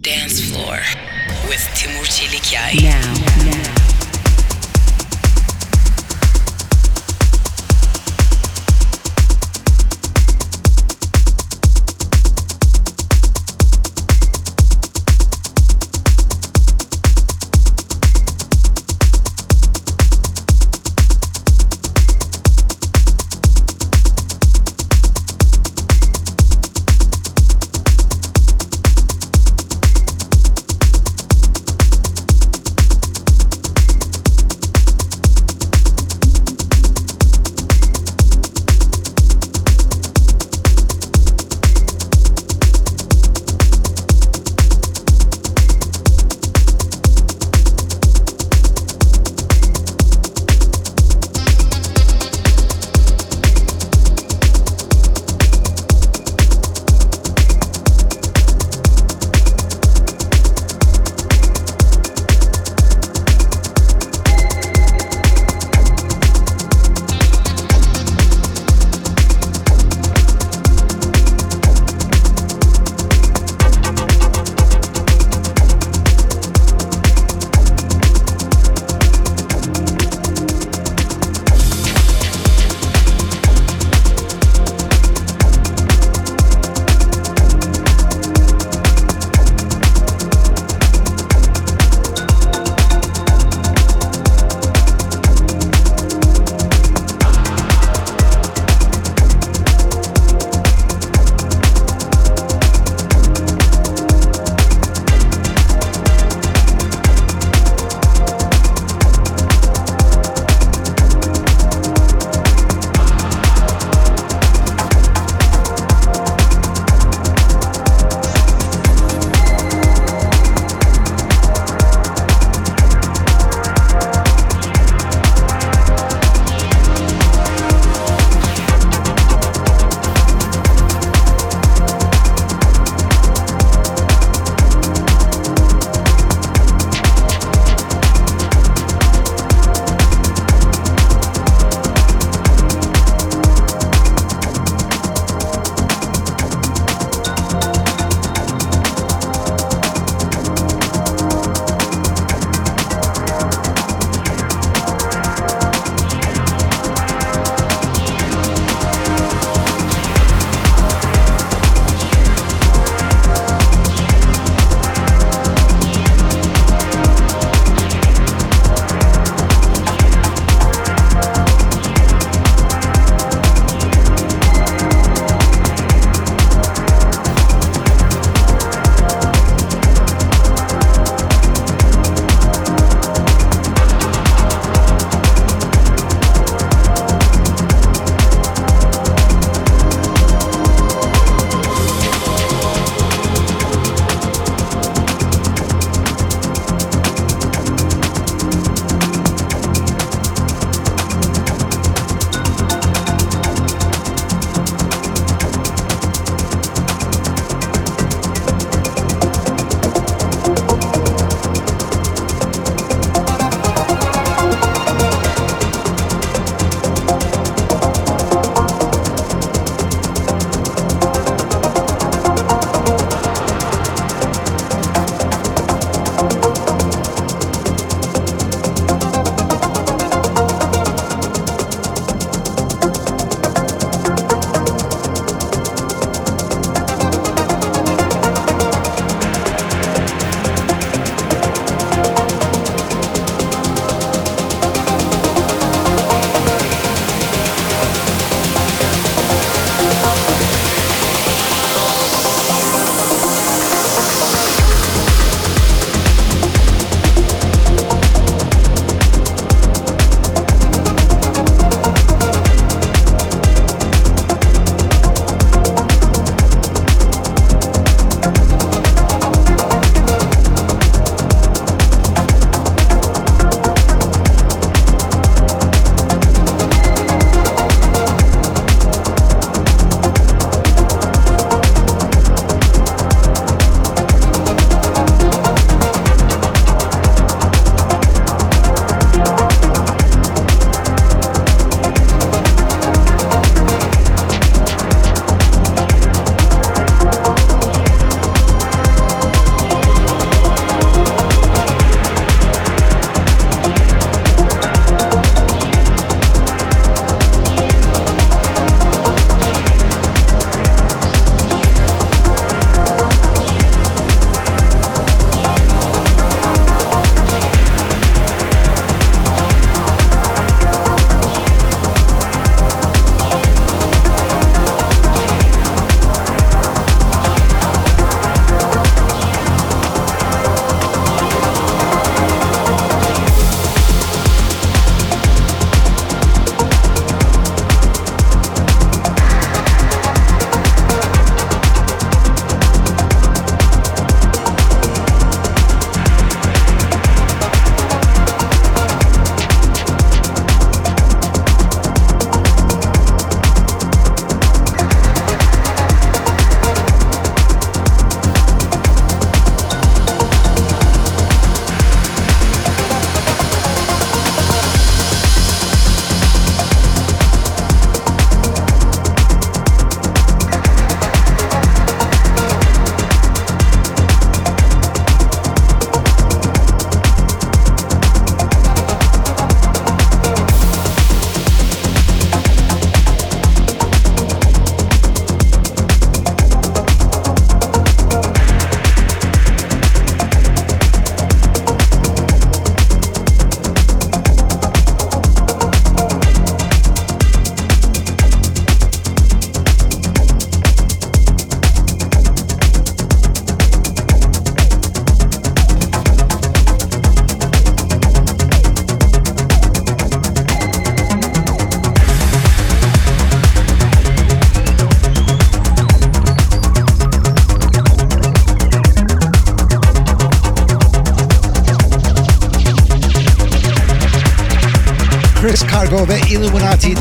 Dance Floor with Timur Çelikyay. Now, now.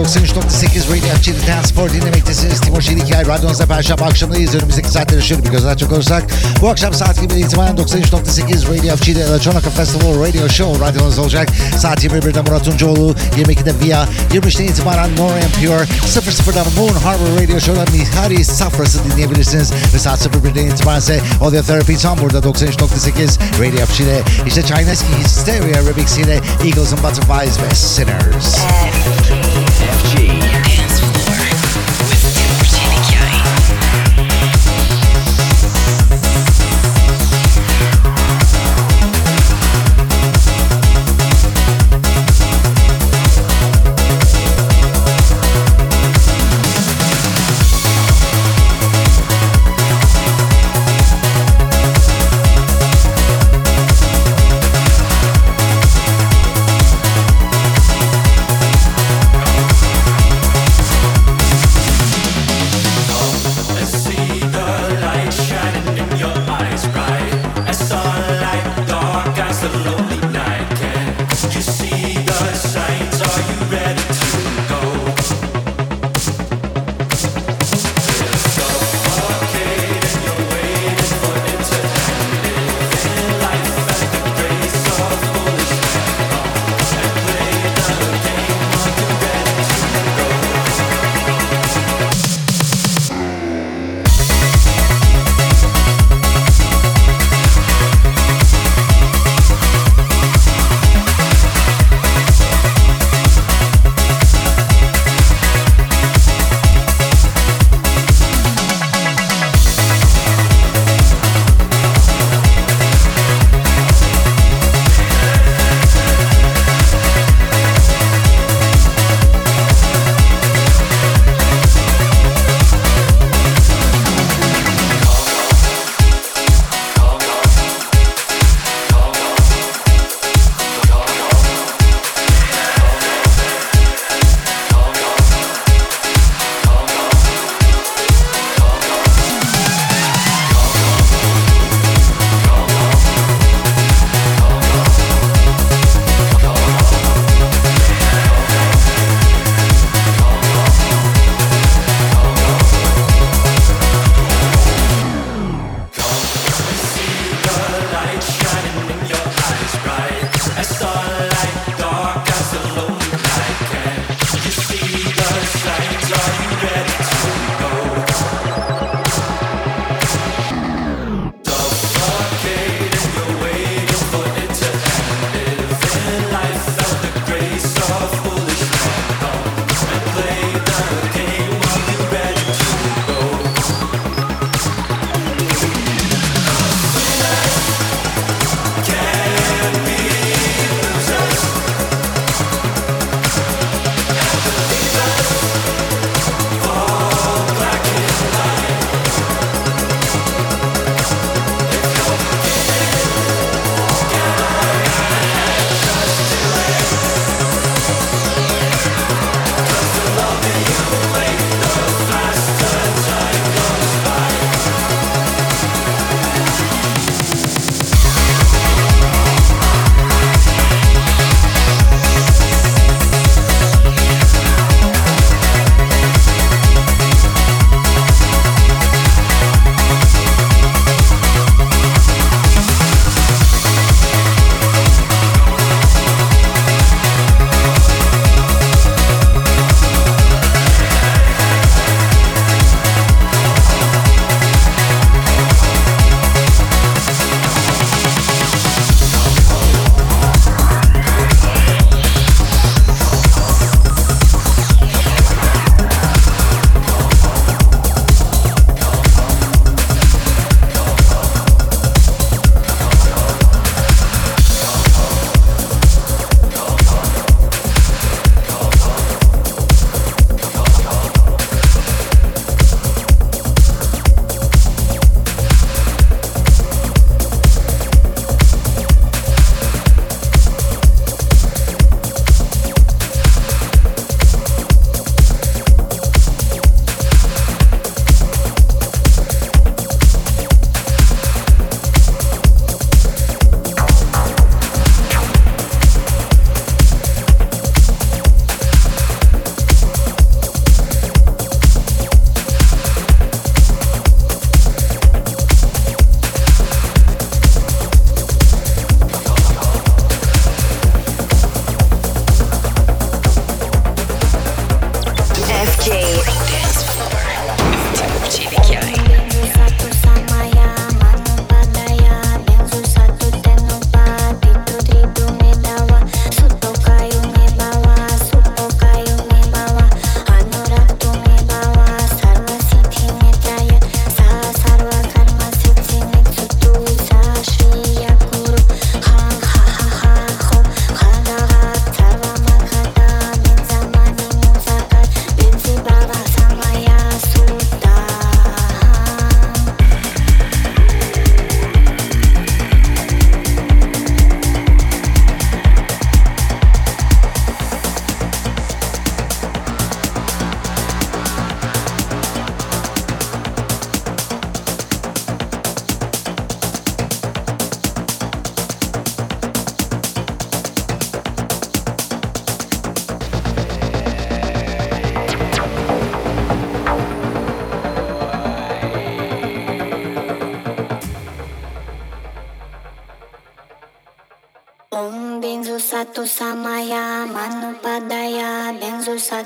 93.8 Radio Açılı Transport dinlemektesiniz. Timur Çelikay radyonuzda Perşembe akşamındayız. Önümüzdeki saatleri şöyle bir göz açacak olursak. Bu akşam saat gibi itibaren 93.8 Radio Açılı Electronica Festival Radio Show radyonuz olacak. Saat 21'de Murat Uncuoğlu, 22'de Via, 23'ten itibaren Nora and Pure, 00'da Moon Harbor Radio Show'da Mihari Safras'ı dinleyebilirsiniz. Ve saat 01'den itibaren ise Audio Therapy tam burada 93.8 Radio Açılı. İşte Chinese Hysteria Remix ile Eagles and Butterflies ve Sinners. Dance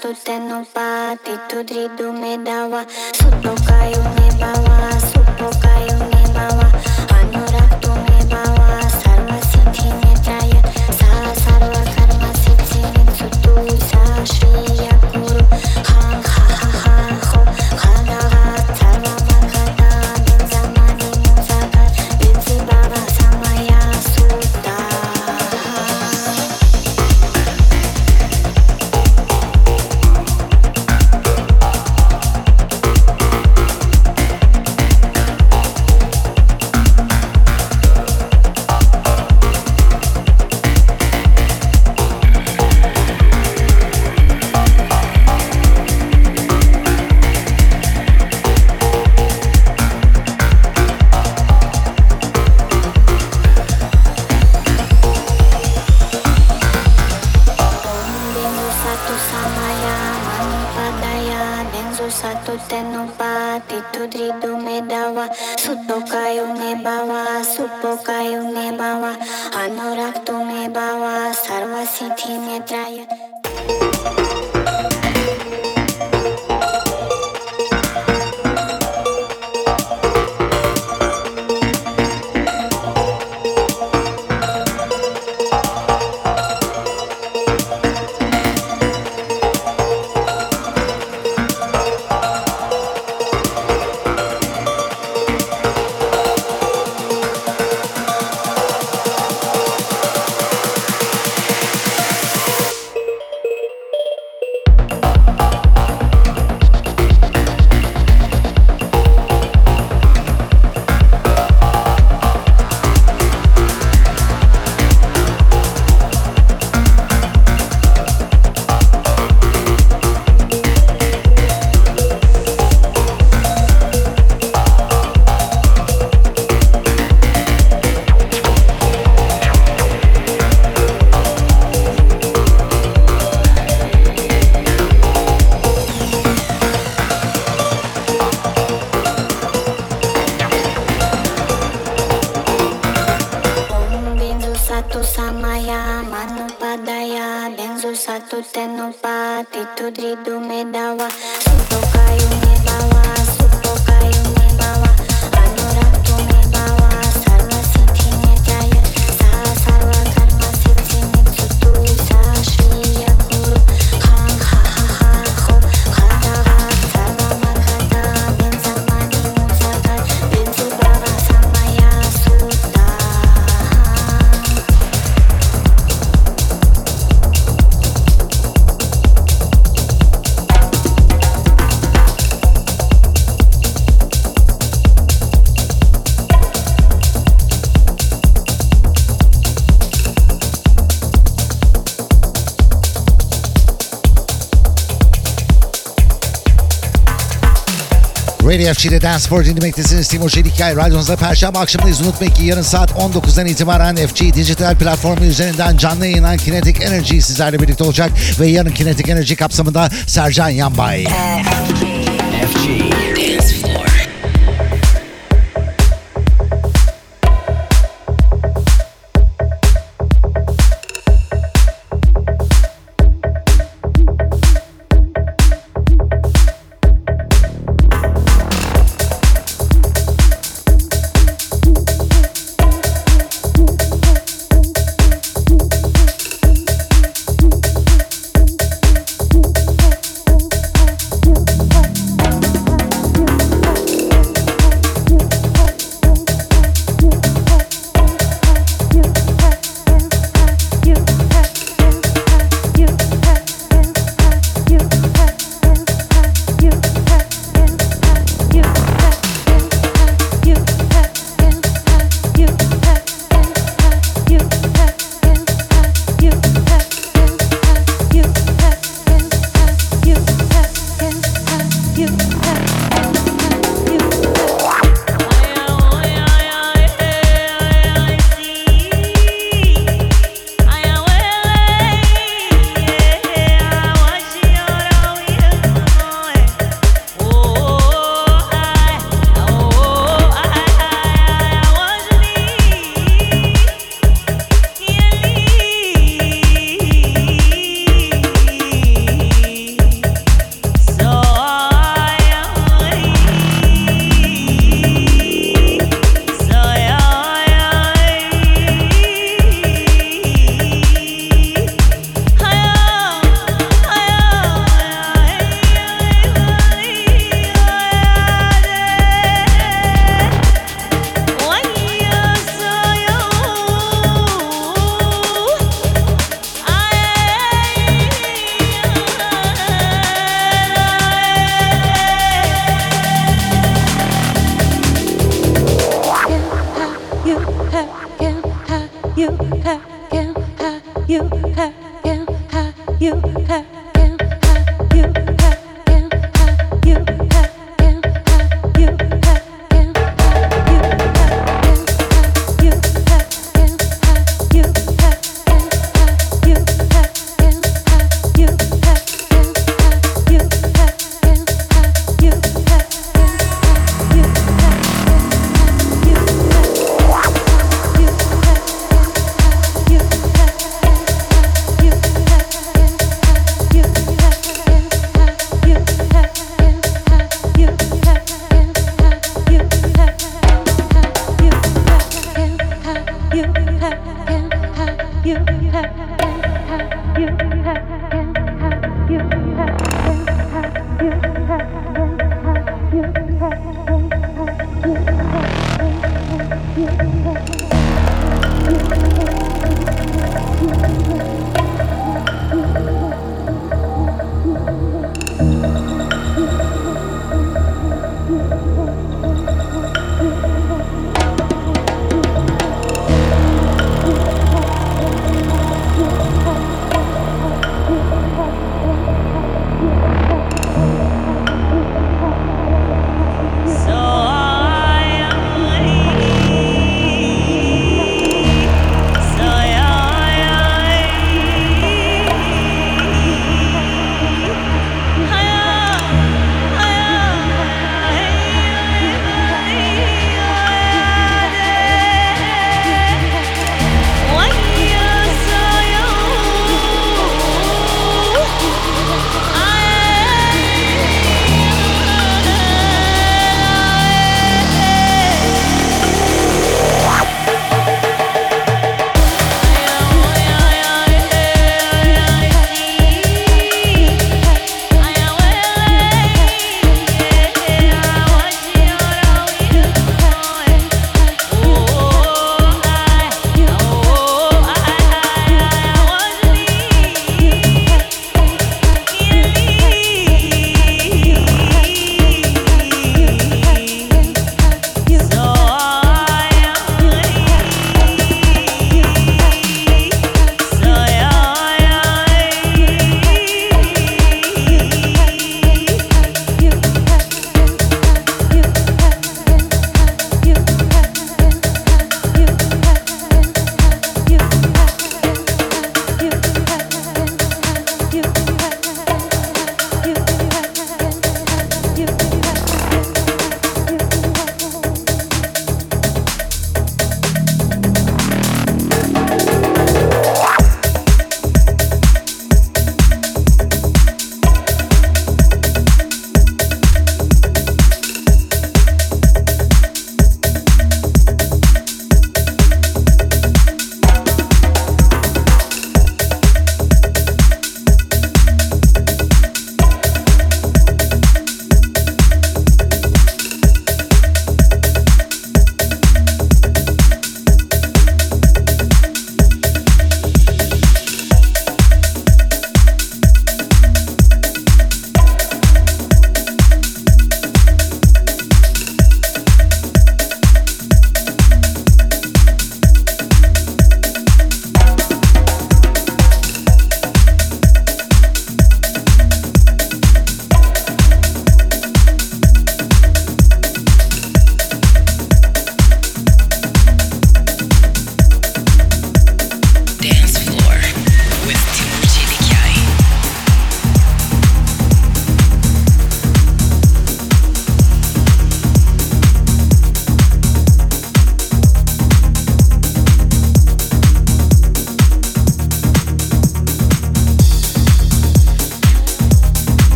tu te non pati, tu dridu me dava. Satu Samaya Manipadaya Nenzu Satu Tenupati Tudridu Medawa Sutokayu Nebawa Supokayu Nebawa Anuraktu Mebawa Sarva Siddhi Metraya FG'de Dance Floor dinlemektesiniz. Timur Çelikay radyonuzda Perşembe akşamındayız. Unutmayın ki yarın saat 19'dan itibaren FG dijital platformu üzerinden canlı yayınlanan Kinetic Energy sizlerle birlikte olacak. Ve yarın Kinetic Energy kapsamında Sercan Yanbay. FG. Dance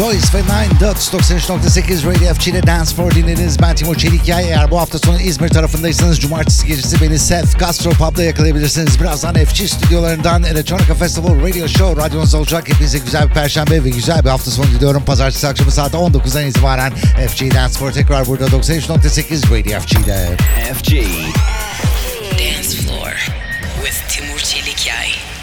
Joyce ve Nine Dots 93.8 Radio FG'de Dance for dinlediniz. Ben Timur Çelikyay. Eğer bu hafta sonu İzmir tarafındaysanız Cumartesi gecesi beni Seth Gastro Pub'da yakalayabilirsiniz. Birazdan FG stüdyolarından Electronica Festival Radio Show radyonuz olacak. Hepinize güzel bir perşembe ve güzel bir hafta sonu diliyorum. Pazartesi akşamı saat 19'dan itibaren FG Dance for tekrar burada 93.8 Radio FG'de. FG. Dance Floor with Timur Çelikyay.